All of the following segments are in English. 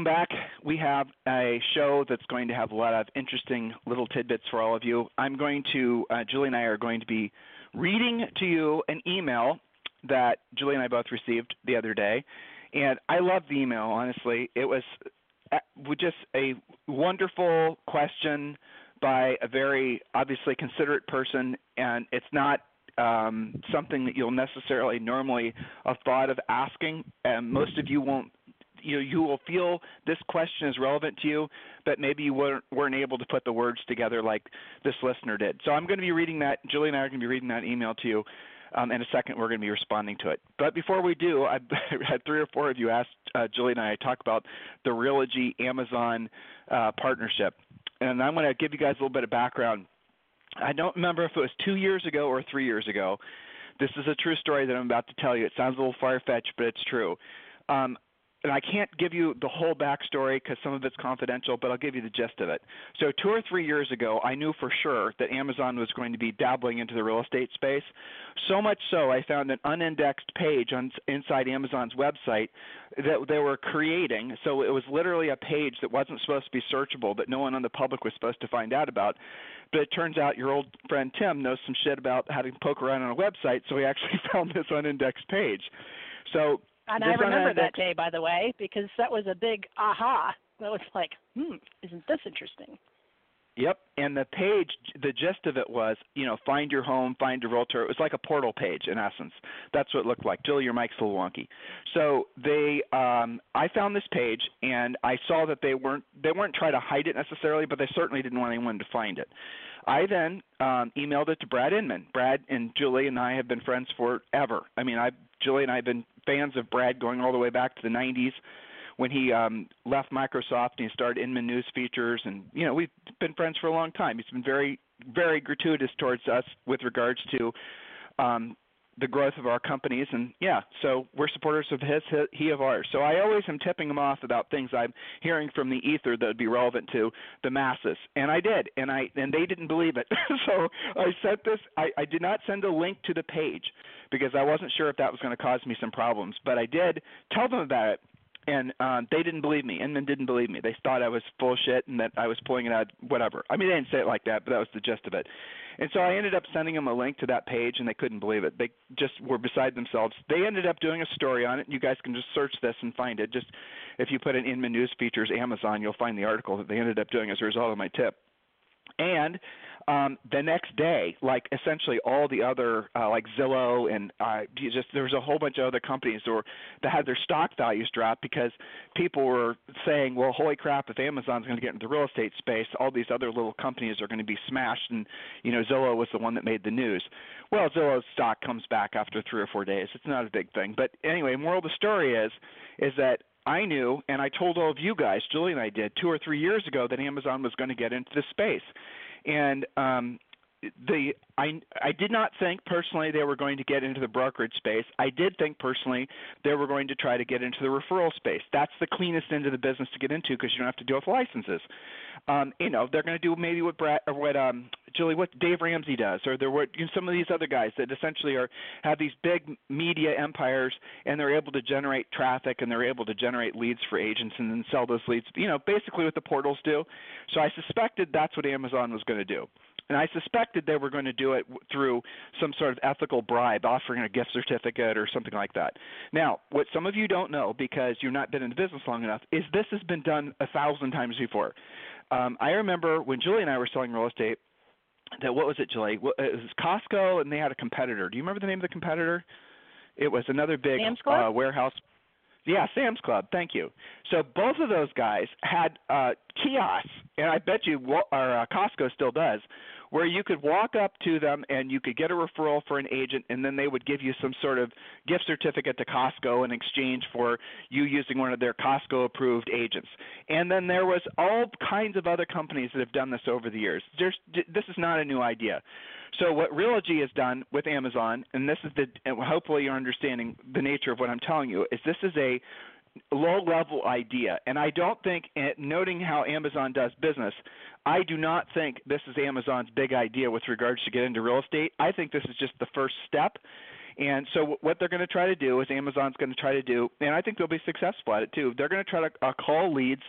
Welcome back. We have a show that's going to have a lot of interesting little tidbits for all of you. I'm going to, uh, Julie and I are going to be reading to you an email that Julie and I both received the other day. And I love the email, honestly. It was uh, just a wonderful question by a very obviously considerate person, and it's not um, something that you'll necessarily normally have thought of asking. And most of you won't. You know, you will feel this question is relevant to you, but maybe you weren't, weren't able to put the words together like this listener did. So I'm going to be reading that. Julie and I are going to be reading that email to you. Um, in a second, we're going to be responding to it. But before we do, I had three or four of you asked uh, Julie and I talk about the Realogy Amazon uh, partnership, and I'm going to give you guys a little bit of background I don't remember if it was two years ago or three years ago. This is a true story that I'm about to tell you. It sounds a little far fetched, but it's true. Um, and I can't give you the whole backstory because some of it's confidential, but I'll give you the gist of it. So, two or three years ago, I knew for sure that Amazon was going to be dabbling into the real estate space. So much so, I found an unindexed page on inside Amazon's website that they were creating. So, it was literally a page that wasn't supposed to be searchable, that no one on the public was supposed to find out about. But it turns out your old friend Tim knows some shit about how to poke around on a website, so he actually found this unindexed page. So and I remember that day, by the way, because that was a big aha. That was like, hmm, isn't this interesting? Yep, and the page, the gist of it was, you know, find your home, find your realtor. It was like a portal page in essence. That's what it looked like. Julie, your mic's a little wonky. So they, um, I found this page, and I saw that they weren't they weren't trying to hide it necessarily, but they certainly didn't want anyone to find it. I then um, emailed it to Brad Inman. Brad and Julie and I have been friends forever. I mean, I Julie and I have been fans of Brad going all the way back to the 90s when he um, left Microsoft and he started Inman News Features, and you know we've been friends for a long time. He's been very, very gratuitous towards us with regards to um, the growth of our companies. And yeah so we're supporters of his he of ours. So i always am tipping him off about things i'm hearing from the ether that would be relevant to the masses. And i did and i and they didn't believe it. So i sent this i i did not send a link to the page because i wasn't sure if that was going to cause me some problems. But i did tell them about it and um, they didn't believe me. and Inman didn't believe me. They thought I was full shit and that I was pulling it out. Whatever. I mean, they didn't say it like that, but that was the gist of it. And so I ended up sending them a link to that page, and they couldn't believe it. They just were beside themselves. They ended up doing a story on it. You guys can just search this and find it. Just if you put in Inman News Features Amazon, you'll find the article that they ended up doing as a result of my tip. And um, the next day, like essentially all the other, uh, like Zillow and uh, just there was a whole bunch of other companies that, were, that had their stock values drop because people were saying, well, holy crap, if Amazon's going to get into the real estate space, all these other little companies are going to be smashed. And, you know, Zillow was the one that made the news. Well, Zillow's stock comes back after three or four days. It's not a big thing. But anyway, moral of the story is, is that I knew, and I told all of you guys, Julie and I did, two or three years ago, that Amazon was going to get into this space and um, the I I did not think personally they were going to get into the brokerage space. I did think personally they were going to try to get into the referral space. That's the cleanest end of the business to get into because you don't have to deal with licenses. Um, you know, they're going to do maybe what Brad what um, Julie, what Dave Ramsey does, or there were you know, some of these other guys that essentially are have these big media empires and they're able to generate traffic and they're able to generate leads for agents and then sell those leads. You know, basically what the portals do. So I suspected that's what Amazon was going to do. And I suspected they were going to do it through some sort of ethical bribe, offering a gift certificate or something like that. Now, what some of you don't know because you've not been in the business long enough is this has been done a thousand times before. Um, I remember when Julie and I were selling real estate. That what was it, Julie? It was Costco, and they had a competitor. Do you remember the name of the competitor? It was another big uh, warehouse yeah, Sam's Club. Thank you. So both of those guys had uh, kiosks, and I bet you, or uh, Costco still does, where you could walk up to them and you could get a referral for an agent, and then they would give you some sort of gift certificate to Costco in exchange for you using one of their Costco approved agents. And then there was all kinds of other companies that have done this over the years. There's, this is not a new idea. So what Realogy has done with Amazon, and this is the, and hopefully you're understanding the nature of what I'm telling you, is this is a low level idea. And I don't think, eh, noting how Amazon does business, I do not think this is Amazon's big idea with regards to get into real estate. I think this is just the first step. And so what they're going to try to do is Amazon's going to try to do, and I think they'll be successful at it too. They're going to try to uh, call leads,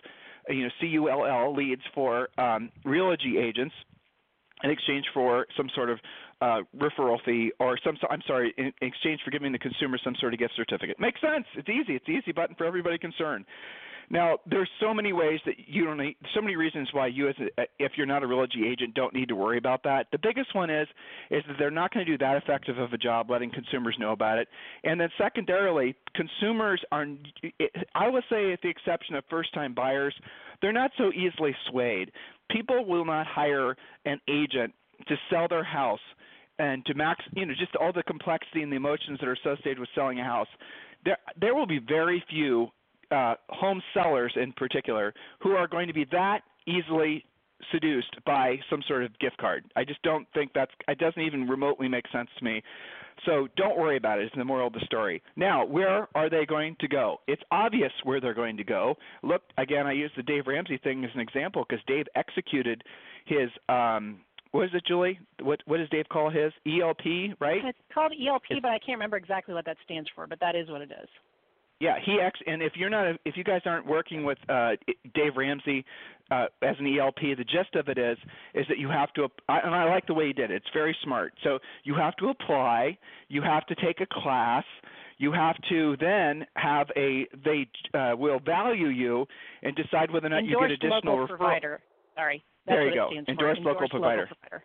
you know, C U L L leads for um, Realogy agents in exchange for some sort of uh, referral fee or some I'm sorry in exchange for giving the consumer some sort of gift certificate. Makes sense. It's easy. It's the easy button for everybody concerned. Now, there's so many ways that you don't need, so many reasons why you, as a, if you're not a Realogy agent, don't need to worry about that. The biggest one is, is that they're not going to do that effective of a job letting consumers know about it. And then secondarily, consumers are, I would say, at the exception of first-time buyers, they're not so easily swayed. People will not hire an agent to sell their house and to max, you know, just all the complexity and the emotions that are associated with selling a house. There, there will be very few uh, home sellers in particular who are going to be that easily seduced by some sort of gift card. I just don't think that's it doesn't even remotely make sense to me. So don't worry about it. It's the moral of the story. Now, where are they going to go? It's obvious where they're going to go. Look, again, I use the Dave Ramsey thing as an example because Dave executed his um what is it, Julie? What what does Dave call his ELP, right? It's called ELP, it's, but I can't remember exactly what that stands for. But that is what it is. Yeah, he ex and if you're not a, if you guys aren't working with uh, Dave Ramsey uh, as an ELP, the gist of it is is that you have to and I like the way he did it. It's very smart. So you have to apply, you have to take a class, you have to then have a they uh, will value you and decide whether or not Endorsed you get additional local referral. provider. Sorry. That's there you go. Endorsed, Endorsed local provider. Provider.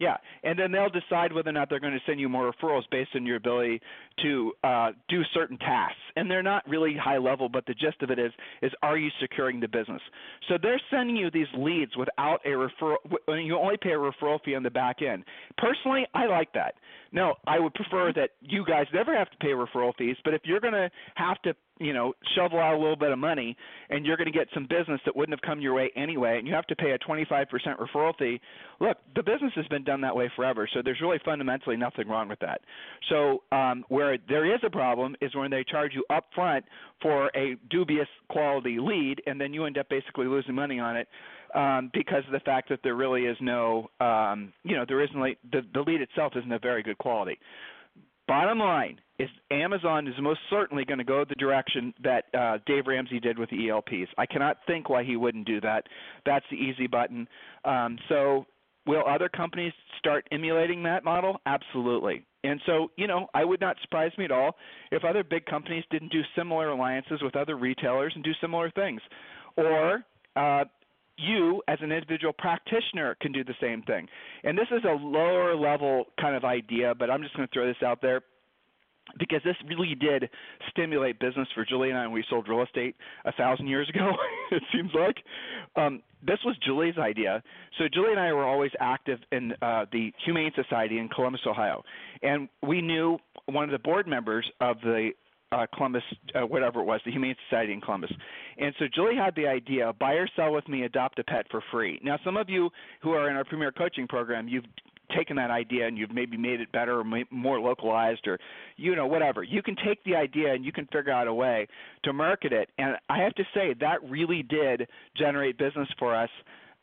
Yeah, and then they'll decide whether or not they're going to send you more referrals based on your ability to uh, do certain tasks. And they're not really high level, but the gist of it is is are you securing the business? So they're sending you these leads without a referral. You only pay a referral fee on the back end. Personally, I like that. No, I would prefer that you guys never have to pay referral fees. But if you're going to have to you know shovel out a little bit of money and you're going to get some business that wouldn't have come your way anyway and you have to pay a 25% referral fee. Look the business has been done that way forever so there's really fundamentally nothing wrong with that. So um, where there is a problem is when they charge you up front for a dubious quality lead and then you end up basically losing money on it um, because of the fact that there really is no um, you know there isn't the, the lead itself isn't a very good quality Bottom line is Amazon is most certainly going to go the direction that uh, Dave Ramsey did with the ELPs. I cannot think why he wouldn't do that. That's the easy button. Um, so, will other companies start emulating that model? Absolutely. And so, you know, I would not surprise me at all if other big companies didn't do similar alliances with other retailers and do similar things. Or uh, you as an individual practitioner can do the same thing. And this is a lower level kind of idea, but I'm just going to throw this out there because this really did stimulate business for Julie and I when we sold real estate a thousand years ago. it seems like um, this was Julie's idea. So Julie and I were always active in uh, the Humane Society in Columbus, Ohio, and we knew one of the board members of the uh, Columbus, uh, whatever it was, the Humane Society in Columbus. And so Julie had the idea: buy or sell with me, adopt a pet for free. Now, some of you who are in our Premier Coaching Program, you've taken that idea and you've maybe made it better or more localized or you know whatever you can take the idea and you can figure out a way to market it and i have to say that really did generate business for us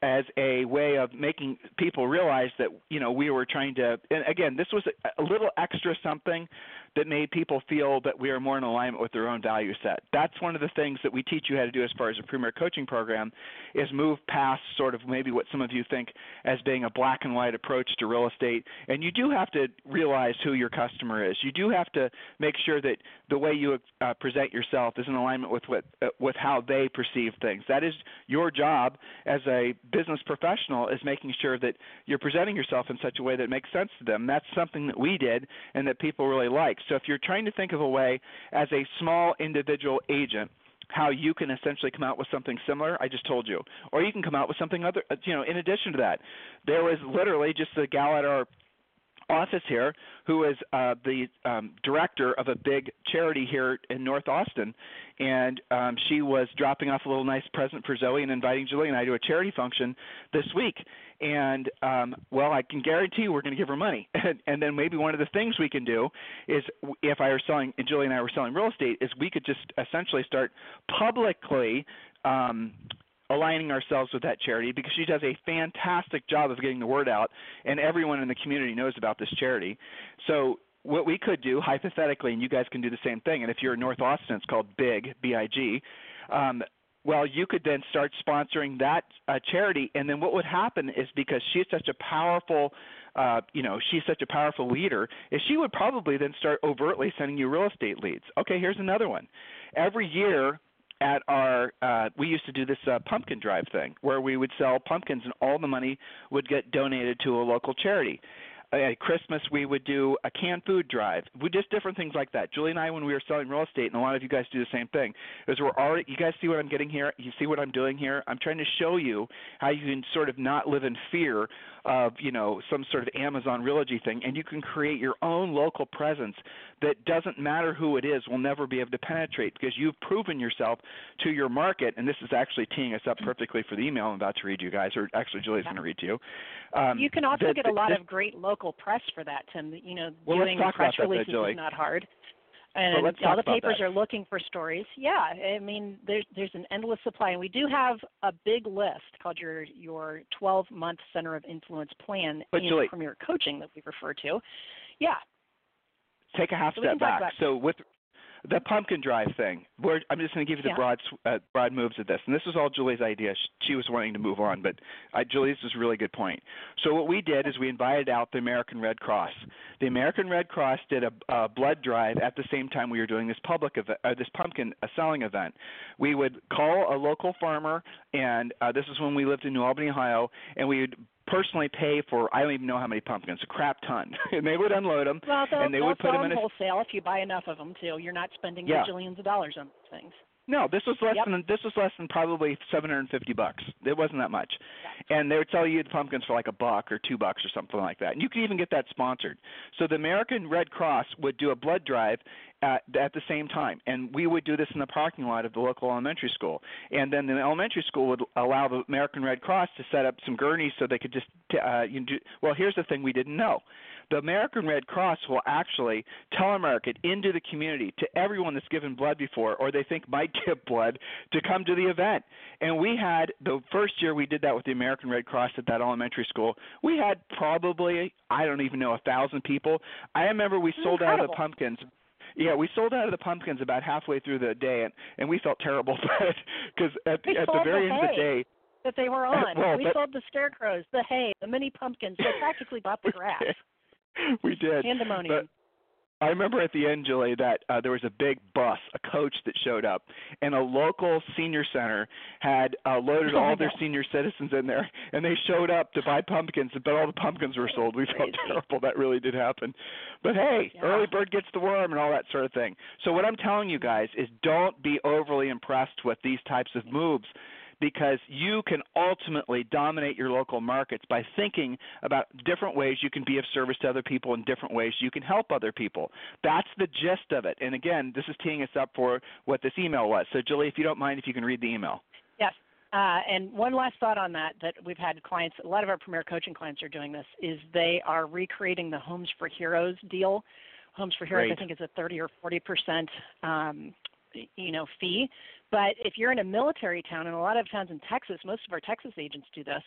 as a way of making people realize that you know we were trying to and again this was a, a little extra something that made people feel that we are more in alignment with their own value set. That's one of the things that we teach you how to do as far as a premier coaching program is move past sort of maybe what some of you think as being a black and white approach to real estate. And you do have to realize who your customer is. You do have to make sure that the way you uh, present yourself is in alignment with what uh, with how they perceive things. That is your job as a business professional is making sure that you're presenting yourself in such a way that makes sense to them. That's something that we did and that people really like. So if you're trying to think of a way as a small individual agent how you can essentially come out with something similar. I just told you, or you can come out with something other. Uh, you know, in addition to that, there was literally just a gal at our office here who is uh, the um, director of a big charity here in North Austin, and um, she was dropping off a little nice present for Zoe and inviting Julie and I to a charity function this week. And um, well, I can guarantee we're going to give her money. and, and then maybe one of the things we can do is, if I were selling, and Julie and I were selling real estate, is we could just essentially start publicly um, aligning ourselves with that charity because she does a fantastic job of getting the word out and everyone in the community knows about this charity. So what we could do hypothetically, and you guys can do the same thing, and if you're in North Austin, it's called BIG, B-I-G. Um, well, you could then start sponsoring that uh, charity, and then what would happen is because she's such a powerful, uh, you know, she's such a powerful leader, is she would probably then start overtly sending you real estate leads. Okay, here's another one. Every year, at our uh we used to do this uh, pumpkin drive thing where we would sell pumpkins and all the money would get donated to a local charity at Christmas we would do a canned food drive. We just different things like that. Julie and I, when we were selling real estate, and a lot of you guys do the same thing, is we're already. You guys see what I'm getting here? You see what I'm doing here? I'm trying to show you how you can sort of not live in fear of you know some sort of Amazon Realogy thing, and you can create your own local presence that doesn't matter who it is will never be able to penetrate because you've proven yourself to your market. And this is actually teeing us up perfectly for the email I'm about to read you guys, or actually Julie's yeah. going to read to you. Um, you can also get a lot of great local press for that, Tim. You know, well, doing press releases is not hard and well, all the papers are looking for stories. Yeah, I mean there's there's an endless supply, and we do have a big list called your your 12 month Center of Influence plan but in Julie, Premier Coaching that we refer to. Yeah. Take a half so step back. So with the pumpkin drive thing. We're, I'm just going to give you the yeah. broad uh, broad moves of this, and this was all Julie's idea. She, she was wanting to move on, but uh, Julie, this is a really good point. So what we did is we invited out the American Red Cross. The American Red Cross did a, a blood drive at the same time we were doing this public event, uh, this pumpkin uh, selling event. We would call a local farmer, and uh, this is when we lived in New Albany, Ohio, and we would personally pay for I don't even know how many pumpkins, a crap ton, and they would unload them well, and they would put them in a wholesale if you buy enough of them too. You're not spending yeah. bajillions of dollars on things. No, this was less yep. than this was less than probably 750 bucks. It wasn't that much, yeah. and they would sell you the pumpkins for like a buck or two bucks or something like that. And you could even get that sponsored. So the American Red Cross would do a blood drive at, at the same time, and we would do this in the parking lot of the local elementary school. And then the elementary school would allow the American Red Cross to set up some gurneys so they could just uh, you know, do. Well, here's the thing we didn't know the American Red Cross will actually telemarket into the community to everyone that's given blood before or they think might give blood to come to the event. And we had the first year we did that with the American Red Cross at that elementary school, we had probably I don't even know a thousand people. I remember we sold Incredible. out of the pumpkins yeah, we sold out of the pumpkins about halfway through the day, and, and we felt terrible but because at, we at the very the end of the day, that they were on. well, we but, sold the scarecrows, the hay, the mini pumpkins. We practically bought the grass. we did. Pandemonium. I remember at the end, Julie, that uh, there was a big bus, a coach that showed up, and a local senior center had uh, loaded oh all their senior citizens in there, and they showed up to buy pumpkins, but all the pumpkins were sold. We felt terrible. That really did happen. But hey, yeah. early bird gets the worm and all that sort of thing. So what I'm telling you guys is don't be overly impressed with these types of moves because you can ultimately dominate your local markets by thinking about different ways you can be of service to other people and different ways you can help other people. That's the gist of it. And again, this is teeing us up for what this email was. So, Julie, if you don't mind, if you can read the email. Yes. Uh, and one last thought on that that we've had clients, a lot of our premier coaching clients are doing this, is they are recreating the Homes for Heroes deal. Homes for Heroes, Great. I think, is a 30 or 40 percent um, you know fee. But if you're in a military town, and a lot of towns in Texas, most of our Texas agents do this.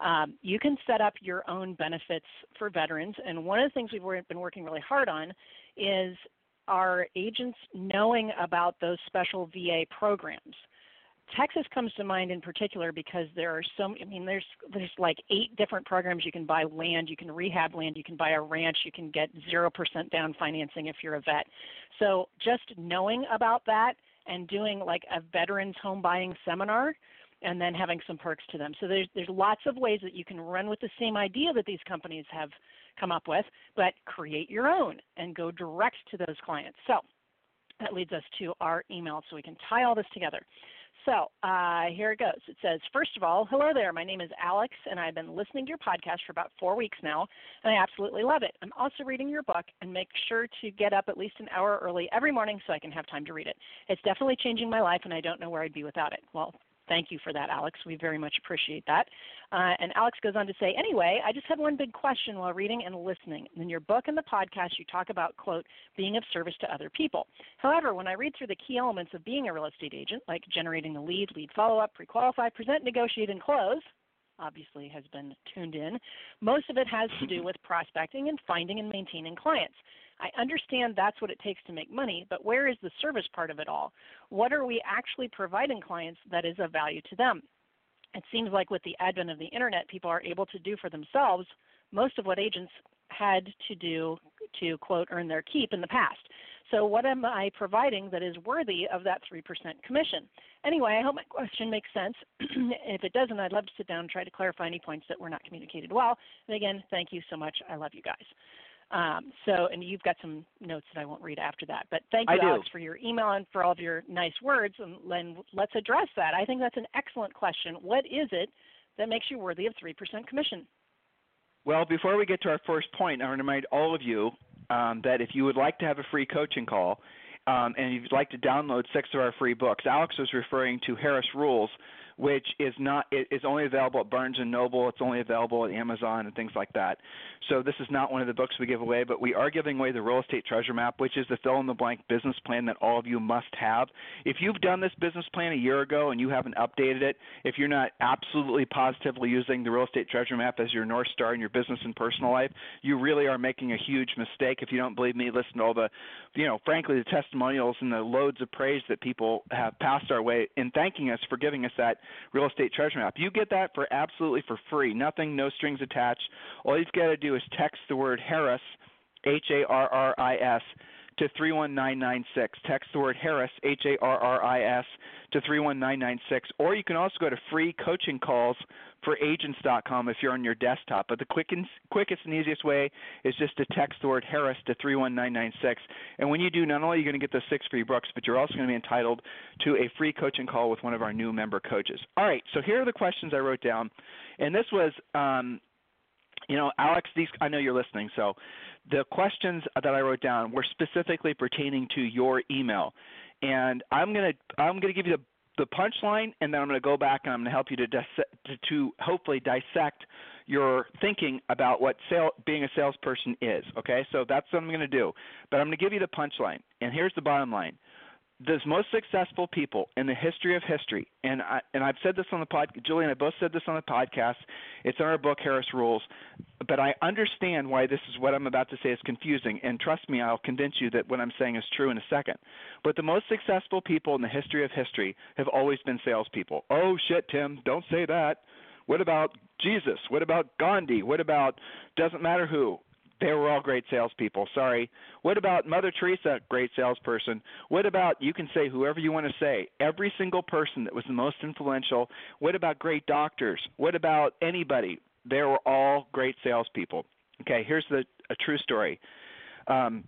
Um, you can set up your own benefits for veterans, and one of the things we've been working really hard on is our agents knowing about those special VA programs. Texas comes to mind in particular because there are so I mean there's there's like eight different programs you can buy land, you can rehab land, you can buy a ranch, you can get 0% down financing if you're a vet. So just knowing about that and doing like a veterans home buying seminar and then having some perks to them. So there's there's lots of ways that you can run with the same idea that these companies have come up with, but create your own and go direct to those clients. So that leads us to our email so we can tie all this together. So uh, here it goes. It says, first of all, hello there. My name is Alex, and I've been listening to your podcast for about four weeks now, and I absolutely love it. I'm also reading your book and make sure to get up at least an hour early every morning so I can have time to read it. It's definitely changing my life, and I don't know where I'd be without it. Well, Thank you for that, Alex. We very much appreciate that. Uh, and Alex goes on to say, anyway, I just had one big question while reading and listening. In your book and the podcast, you talk about, quote, being of service to other people. However, when I read through the key elements of being a real estate agent, like generating a lead, lead follow up, pre qualify, present, negotiate, and close, obviously has been tuned in. Most of it has to do with prospecting and finding and maintaining clients. I understand that's what it takes to make money, but where is the service part of it all? What are we actually providing clients that is of value to them? It seems like with the advent of the internet, people are able to do for themselves most of what agents had to do to quote earn their keep in the past. So what am I providing that is worthy of that 3% commission? Anyway, I hope my question makes sense. if it doesn't, I'd love to sit down and try to clarify any points that were not communicated well. And again, thank you so much. I love you guys. Um, so, and you've got some notes that I won't read after that. But thank you, Alex, for your email and for all of your nice words. And, and let's address that. I think that's an excellent question. What is it that makes you worthy of 3% commission? Well, before we get to our first point, I want to remind all of you um, that if you would like to have a free coaching call um, and you'd like to download six of our free books, Alex was referring to Harris Rules which is not it is only available at Barnes and Noble. It's only available at Amazon and things like that. So this is not one of the books we give away, but we are giving away the Real Estate Treasure Map, which is the fill in the blank business plan that all of you must have. If you've done this business plan a year ago and you haven't updated it, if you're not absolutely positively using the Real Estate Treasure Map as your north star in your business and personal life, you really are making a huge mistake. If you don't believe me, listen to all the, you know, frankly, the testimonials and the loads of praise that people have passed our way in thanking us for giving us that real estate treasure map. You get that for absolutely for free. Nothing, no strings attached. All you've got to do is text the word Harris, H A R R I S to 31996. Text the word Harris, H A R R I S, to 31996. Or you can also go to free coaching calls for agents.com if you're on your desktop. But the quickest, quickest and easiest way is just to text the word Harris to 31996. And when you do, not only are you going to get the six free books, but you're also going to be entitled to a free coaching call with one of our new member coaches. All right, so here are the questions I wrote down. And this was um, you know, Alex, these I know you're listening, so the questions that I wrote down were specifically pertaining to your email, and I'm gonna I'm gonna give you the the punchline, and then I'm going to go back and I'm going to help you to, to, to hopefully dissect your thinking about what sale, being a salesperson is. Okay, so that's what I'm going to do. But I'm going to give you the punchline, and here's the bottom line: the most successful people in the history of history, and I, and I've said this on the pod. Julie and I both said this on the podcast. It's in our book Harris Rules, but I understand why this is what I'm about to say is confusing. And trust me, I'll convince you that what I'm saying is true in a second. But the most successful people in the history of history have always been salespeople. Oh shit, Tim, don't say that. What about Jesus? What about Gandhi? What about doesn't matter who? They were all great salespeople. Sorry. What about Mother Teresa? Great salesperson. What about you can say whoever you want to say. Every single person that was the most influential. What about great doctors? What about anybody? They were all great salespeople. Okay, here's the a true story. Um,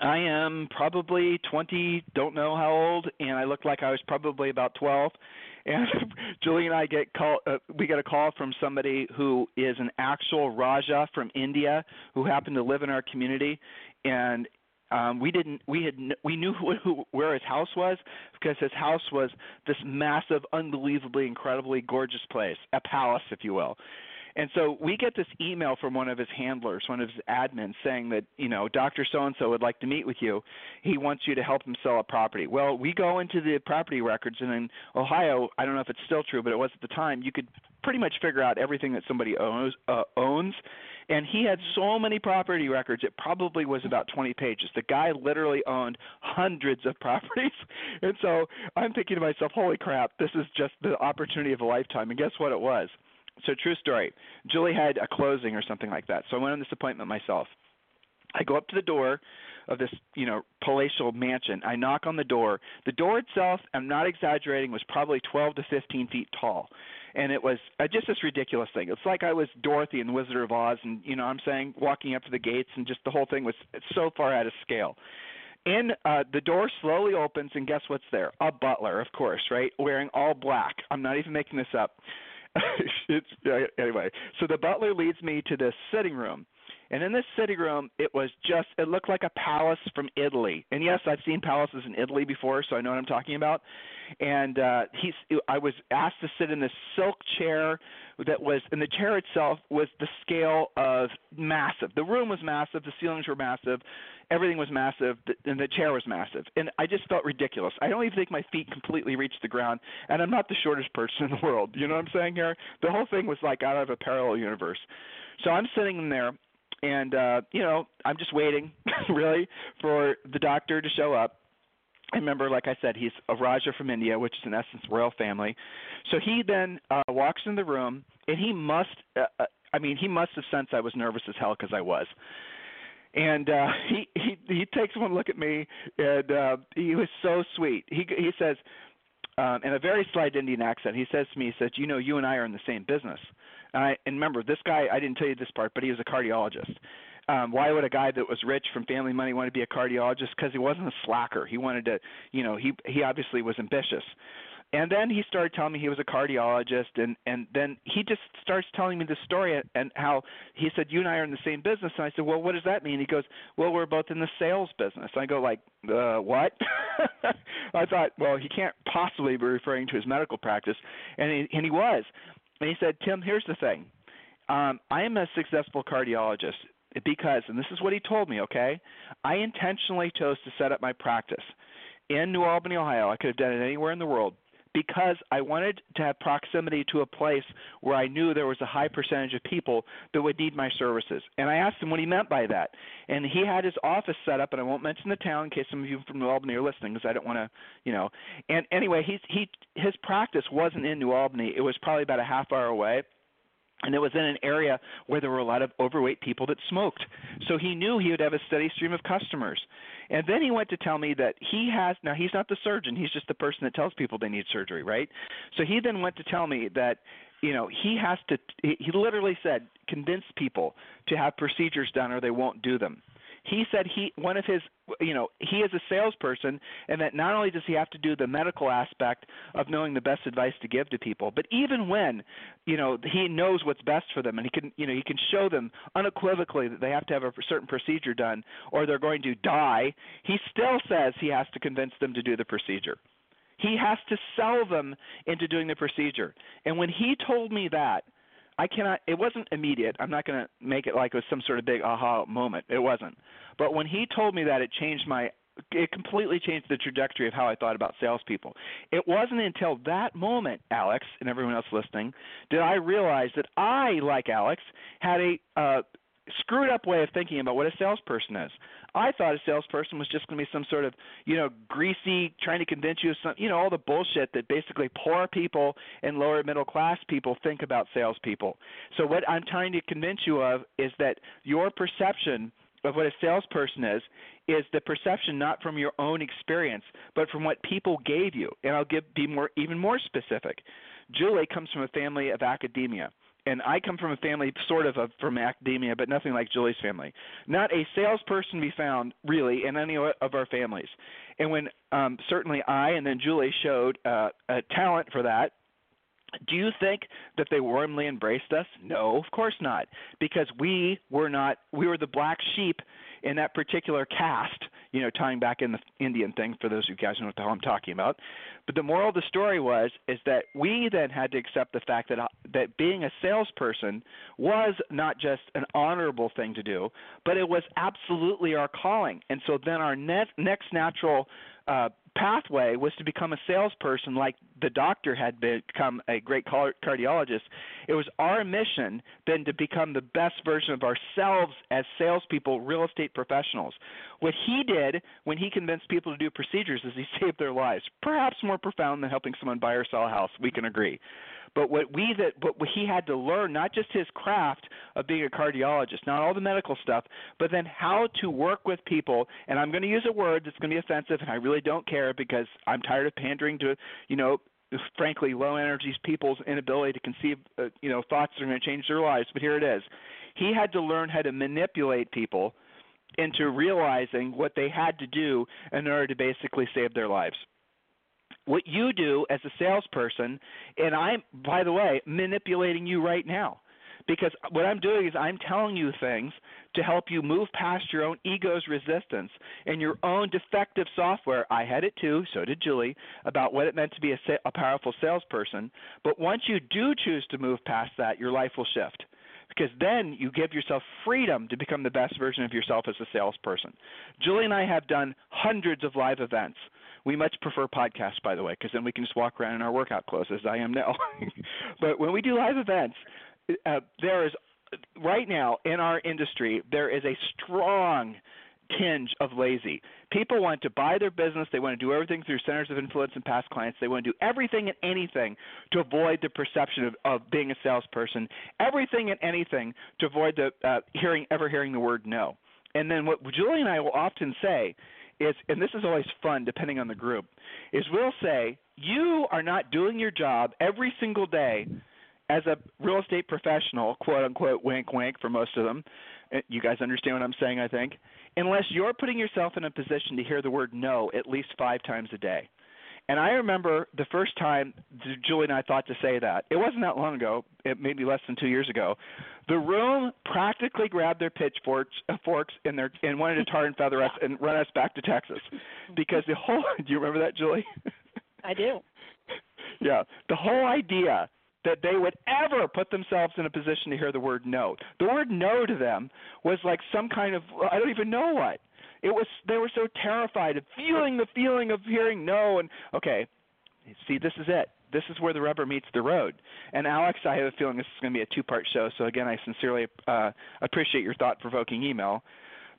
I am probably 20, don't know how old, and I looked like I was probably about 12 and Julie and I get call uh, we get a call from somebody who is an actual Raja from India who happened to live in our community, and um, we didn't we had we knew who, who, where his house was because his house was this massive, unbelievably, incredibly gorgeous place, a palace, if you will. And so we get this email from one of his handlers, one of his admins, saying that, you know, Dr. So and so would like to meet with you. He wants you to help him sell a property. Well, we go into the property records, and in Ohio, I don't know if it's still true, but it was at the time, you could pretty much figure out everything that somebody owns. Uh, owns. And he had so many property records, it probably was about 20 pages. The guy literally owned hundreds of properties. And so I'm thinking to myself, holy crap, this is just the opportunity of a lifetime. And guess what it was? So true story. Julie had a closing or something like that. So I went on this appointment myself. I go up to the door of this, you know, palatial mansion. I knock on the door. The door itself, I'm not exaggerating, was probably 12 to 15 feet tall. And it was uh, just this ridiculous thing. It's like I was Dorothy in the Wizard of Oz, and you know, what I'm saying walking up to the gates, and just the whole thing was so far out of scale. in uh, the door slowly opens, and guess what's there? A butler, of course, right, wearing all black. I'm not even making this up. it's anyway. So the butler leads me to this sitting room and in this sitting room, it was just, it looked like a palace from Italy. And yes, I've seen palaces in Italy before, so I know what I'm talking about. And uh, he's, I was asked to sit in this silk chair that was, and the chair itself was the scale of massive. The room was massive, the ceilings were massive, everything was massive, and the chair was massive. And I just felt ridiculous. I don't even think my feet completely reached the ground, and I'm not the shortest person in the world. You know what I'm saying here? The whole thing was like out of a parallel universe. So I'm sitting in there and uh, you know, I'm just waiting, really, for the doctor to show up. I remember, like I said, he's a Raja from India, which is in essence royal family. So he then uh, walks in the room, and he must, uh, uh, I mean, he must have sensed I was nervous as hell because I was. And uh, he he he takes one look at me, and uh, he was so sweet. He he says, um, in a very slight Indian accent, he says to me, he says, "You know, you and I are in the same business." And, I, and remember, this guy, I didn't tell you this part, but he was a cardiologist. Um, why would a guy that was rich from family money want to be a cardiologist? Because he wasn't a slacker. He wanted to, you know, he he obviously was ambitious. And then he started telling me he was a cardiologist, and and then he just starts telling me the story and how he said you and I are in the same business. And I said, well, what does that mean? He goes, well, we're both in the sales business. I go like, uh, what? I thought, well, he can't possibly be referring to his medical practice, and he, and he was. And he said, Tim, here's the thing. Um, I am a successful cardiologist because, and this is what he told me, okay? I intentionally chose to set up my practice in New Albany, Ohio. I could have done it anywhere in the world because I wanted to have proximity to a place where I knew there was a high percentage of people that would need my services. And I asked him what he meant by that. And he had his office set up, and I won't mention the town in case some of you from New Albany are listening because I don't want to, you know. And anyway, he's, he his practice wasn't in New Albany. It was probably about a half hour away and it was in an area where there were a lot of overweight people that smoked. So he knew he would have a steady stream of customers. And then he went to tell me that he has now he's not the surgeon, he's just the person that tells people they need surgery, right? So he then went to tell me that you know, he has to he literally said convince people to have procedures done or they won't do them he said he one of his you know he is a salesperson and that not only does he have to do the medical aspect of knowing the best advice to give to people but even when you know he knows what's best for them and he can you know he can show them unequivocally that they have to have a certain procedure done or they're going to die he still says he has to convince them to do the procedure. He has to sell them into doing the procedure. And when he told me that I cannot. It wasn't immediate. I'm not going to make it like it was some sort of big aha moment. It wasn't. But when he told me that, it changed my. It completely changed the trajectory of how I thought about salespeople. It wasn't until that moment, Alex, and everyone else listening, did I realize that I, like Alex, had a uh, screwed up way of thinking about what a salesperson is. I thought a salesperson was just going to be some sort of, you know, greasy, trying to convince you of some, you know, all the bullshit that basically poor people and lower middle class people think about salespeople. So what I'm trying to convince you of is that your perception of what a salesperson is is the perception not from your own experience, but from what people gave you. And I'll give be more even more specific. Julie comes from a family of academia and I come from a family sort of a, from academia, but nothing like Julie's family. Not a salesperson to be found really in any of our families. And when um, certainly I and then Julie showed uh, a talent for that, do you think that they warmly embraced us? No, of course not, because we were not. We were the black sheep in that particular caste you know, tying back in the Indian thing for those of you guys who know what the hell I'm talking about. But the moral of the story was is that we then had to accept the fact that uh, that being a salesperson was not just an honorable thing to do, but it was absolutely our calling. And so then our net, next natural uh, pathway was to become a salesperson like the doctor had become a great cardiologist. It was our mission then to become the best version of ourselves as salespeople, real estate professionals. What he did when he convinced people to do procedures is he saved their lives. Perhaps more profound than helping someone buy or sell a house, we can agree. But what we that what he had to learn, not just his craft of being a cardiologist, not all the medical stuff, but then how to work with people. And I'm going to use a word that's going to be offensive, and I really don't care because I'm tired of pandering to, you know, frankly, low energy people's inability to conceive, uh, you know, thoughts that are going to change their lives. But here it is. He had to learn how to manipulate people into realizing what they had to do in order to basically save their lives. What you do as a salesperson, and I'm, by the way, manipulating you right now because what I'm doing is I'm telling you things to help you move past your own ego's resistance and your own defective software. I had it too, so did Julie, about what it meant to be a, a powerful salesperson. But once you do choose to move past that, your life will shift because then you give yourself freedom to become the best version of yourself as a salesperson. Julie and I have done hundreds of live events. We much prefer podcasts, by the way, because then we can just walk around in our workout clothes, as I am now. but when we do live events, uh, there is right now in our industry there is a strong tinge of lazy. People want to buy their business. They want to do everything through centers of influence and past clients. They want to do everything and anything to avoid the perception of, of being a salesperson. Everything and anything to avoid the uh, hearing ever hearing the word no. And then what Julie and I will often say is, and this is always fun depending on the group, is we'll say you are not doing your job every single day as a real estate professional, quote unquote, wink, wink for most of them, eh, you guys understand what I'm saying, I think, unless you're putting yourself in a position to hear the word no at least five times a day. And I remember the first time Julie and I thought to say that. It wasn't that long ago, it maybe less than two years ago. The room practically grabbed their pitchforks uh, forks and their and wanted to tar and feather us and run us back to Texas, because the whole. Do you remember that, Julie? I do. yeah, the whole idea that they would ever put themselves in a position to hear the word no. The word no to them was like some kind of I don't even know what. It was they were so terrified of feeling the feeling of hearing no and okay, see this is it. This is where the rubber meets the road. And Alex, I have a feeling this is going to be a two-part show. So again, I sincerely uh, appreciate your thought-provoking email.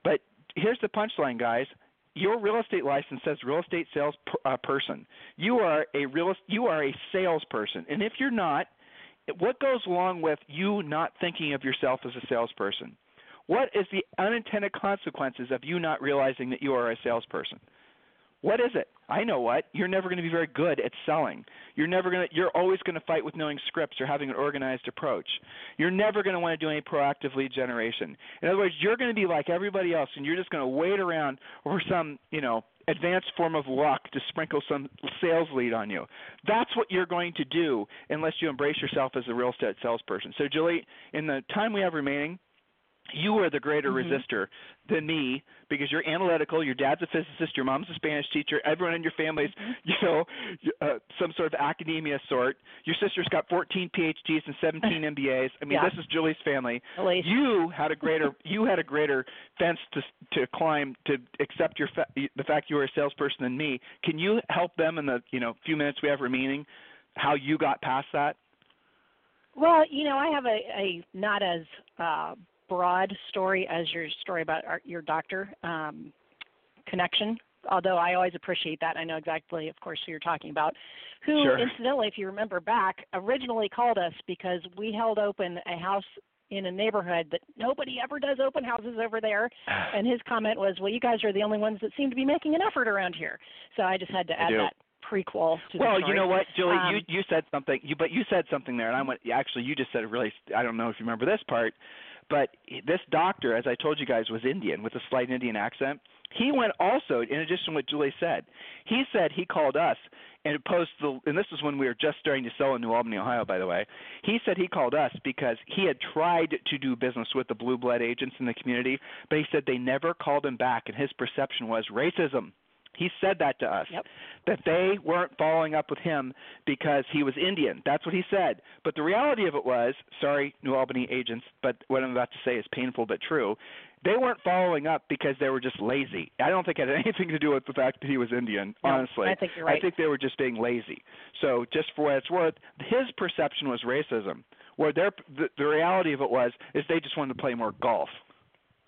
But here's the punchline, guys your real estate license says real estate sales per, uh, person. You are a real you are a salesperson, and if you're not, what goes along with you not thinking of yourself as a salesperson? What is the unintended consequences of you not realizing that you are a salesperson? What is it? I know what. You're never going to be very good at selling. You're never going to you're always going to fight with knowing scripts or having an organized approach. You're never going to want to do any proactive lead generation. In other words, you're going to be like everybody else and you're just going to wait around for some, you know, advanced form of luck to sprinkle some sales lead on you. That's what you're going to do unless you embrace yourself as a real estate salesperson. So Julie, in the time we have remaining, you are the greater mm-hmm. resistor than me because you're analytical. Your dad's a physicist. Your mom's a Spanish teacher. Everyone in your family's, mm-hmm. you know, uh, some sort of academia sort. Your sister's got 14 PhDs and 17 MBAs. I mean, yeah. this is Julie's family. Elise. You had a greater you had a greater fence to to climb to accept your fa- the fact you were a salesperson than me. Can you help them in the you know few minutes we have remaining? How you got past that? Well, you know, I have a, a not as uh, broad story as your story about our, your doctor um, connection. Although I always appreciate that, I know exactly, of course, who you're talking about. Who, sure. incidentally, if you remember back, originally called us because we held open a house in a neighborhood that nobody ever does open houses over there. And his comment was, "Well, you guys are the only ones that seem to be making an effort around here." So I just had to add that prequel to the well, you know what, Julie, um, you you said something, you but you said something there, and I went. Actually, you just said a really. I don't know if you remember this part. But this doctor, as I told you guys, was Indian with a slight Indian accent. He went also, in addition to what Julie said, he said he called us and posed the, and this is when we were just starting to sell in New Albany, Ohio, by the way. He said he called us because he had tried to do business with the blue blood agents in the community, but he said they never called him back, and his perception was racism. He said that to us. Yep. That they weren't following up with him because he was Indian. That's what he said. But the reality of it was, sorry, New Albany agents, but what I'm about to say is painful but true. They weren't following up because they were just lazy. I don't think it had anything to do with the fact that he was Indian, no, honestly. I think you're right. I think they were just being lazy. So, just for what it's worth, his perception was racism. Where their the, the reality of it was is they just wanted to play more golf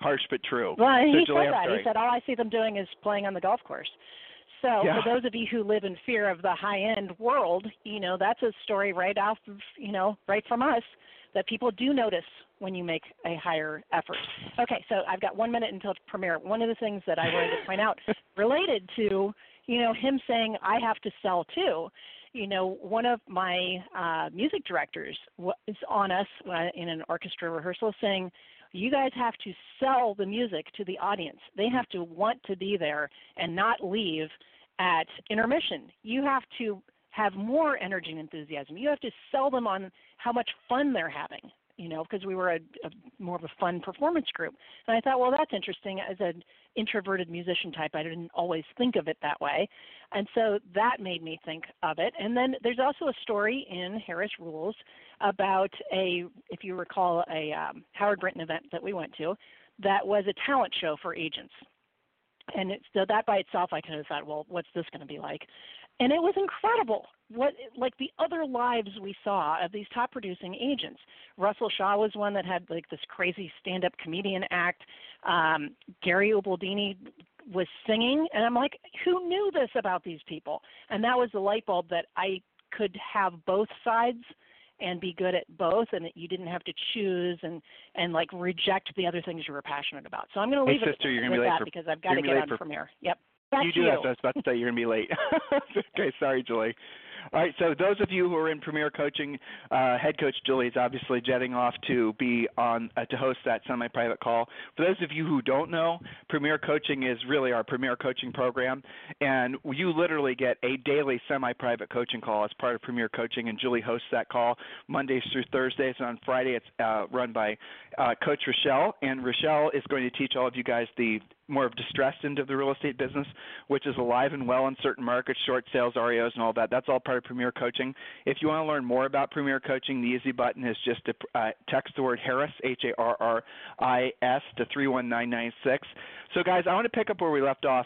harsh but true. Well, he Julie, said that. He said all I see them doing is playing on the golf course. So yeah. for those of you who live in fear of the high end world, you know, that's a story right off of, you know, right from us that people do notice when you make a higher effort. Okay, so I've got one minute until premiere. One of the things that I wanted to point out related to, you know, him saying I have to sell too. You know, one of my uh, music directors was on us uh, in an orchestra rehearsal saying, You guys have to sell the music to the audience. They have to want to be there and not leave at intermission. You have to have more energy and enthusiasm. You have to sell them on how much fun they're having you know, because we were a, a more of a fun performance group. And I thought, well, that's interesting. As an introverted musician type, I didn't always think of it that way, and so that made me think of it. And then there's also a story in Harris Rules about a, if you recall, a um, Howard Brinton event that we went to, that was a talent show for agents. And it, so that by itself, I kind of thought, well, what's this going to be like? and it was incredible what like the other lives we saw of these top producing agents russell shaw was one that had like this crazy stand up comedian act um gary ubaldini was singing and i'm like who knew this about these people and that was the light bulb that i could have both sides and be good at both and that you didn't have to choose and and like reject the other things you were passionate about so i'm going to leave hey, sister, it you're with gonna be late that for, because i've got to get on for, premiere yep Back you do you. that. So I was about to say you're going to be late. okay, sorry, Julie. All right, so those of you who are in Premier Coaching, uh, head coach Julie is obviously jetting off to be on uh, to host that semi-private call. For those of you who don't know, Premier Coaching is really our premier coaching program, and you literally get a daily semi-private coaching call as part of Premier Coaching, and Julie hosts that call Mondays through Thursdays, and on Friday it's uh, run by uh, Coach Rochelle, and Rochelle is going to teach all of you guys the more of distressed of the real estate business, which is alive and well in certain markets, short sales, REOs, and all that. That's all part of Premier Coaching. If you want to learn more about Premier Coaching, the easy button is just to uh, text the word Harris, H A R R I S, to 31996. So, guys, I want to pick up where we left off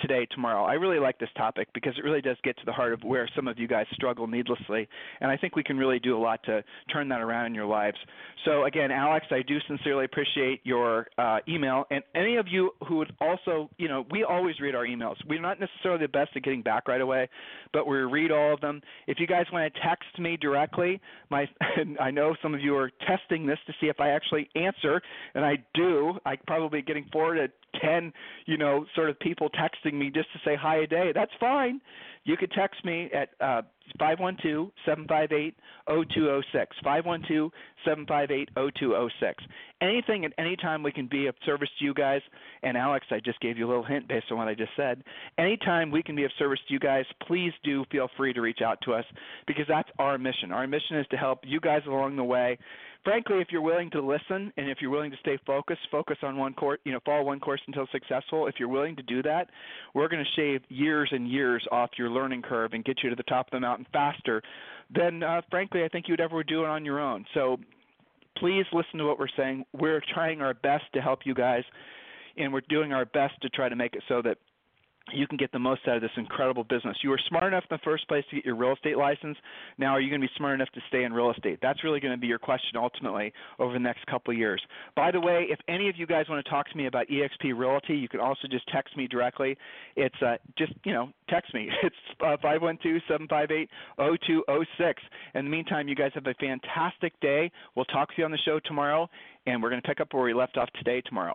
today, tomorrow. I really like this topic because it really does get to the heart of where some of you guys struggle needlessly, and I think we can really do a lot to turn that around in your lives. So again, Alex, I do sincerely appreciate your uh, email, and any of you who would also, you know, we always read our emails. We're not necessarily the best at getting back right away, but we read all of them. If you guys want to text me directly, my I know some of you are testing this to see if I actually answer, and I do. I probably getting forwarded 10, you know, sort of people texting me just to say hi a day. That's fine. You could text me at uh, 512-758-0206. 512-758-0206. Anything at any time we can be of service to you guys. And Alex, I just gave you a little hint based on what I just said. Anytime we can be of service to you guys, please do feel free to reach out to us because that's our mission. Our mission is to help you guys along the way frankly, if you're willing to listen and if you're willing to stay focused, focus on one course, you know, follow one course until successful. If you're willing to do that, we're going to shave years and years off your learning curve and get you to the top of the mountain faster than, uh, frankly, I think you'd ever do it on your own. So please listen to what we're saying. We're trying our best to help you guys, and we're doing our best to try to make it so that you can get the most out of this incredible business. You were smart enough in the first place to get your real estate license. Now, are you going to be smart enough to stay in real estate? That's really going to be your question ultimately over the next couple of years. By the way, if any of you guys want to talk to me about EXP Realty, you can also just text me directly. It's uh, just, you know, text me. It's uh, 512-758-0206. In the meantime, you guys have a fantastic day. We'll talk to you on the show tomorrow, and we're going to pick up where we left off today tomorrow.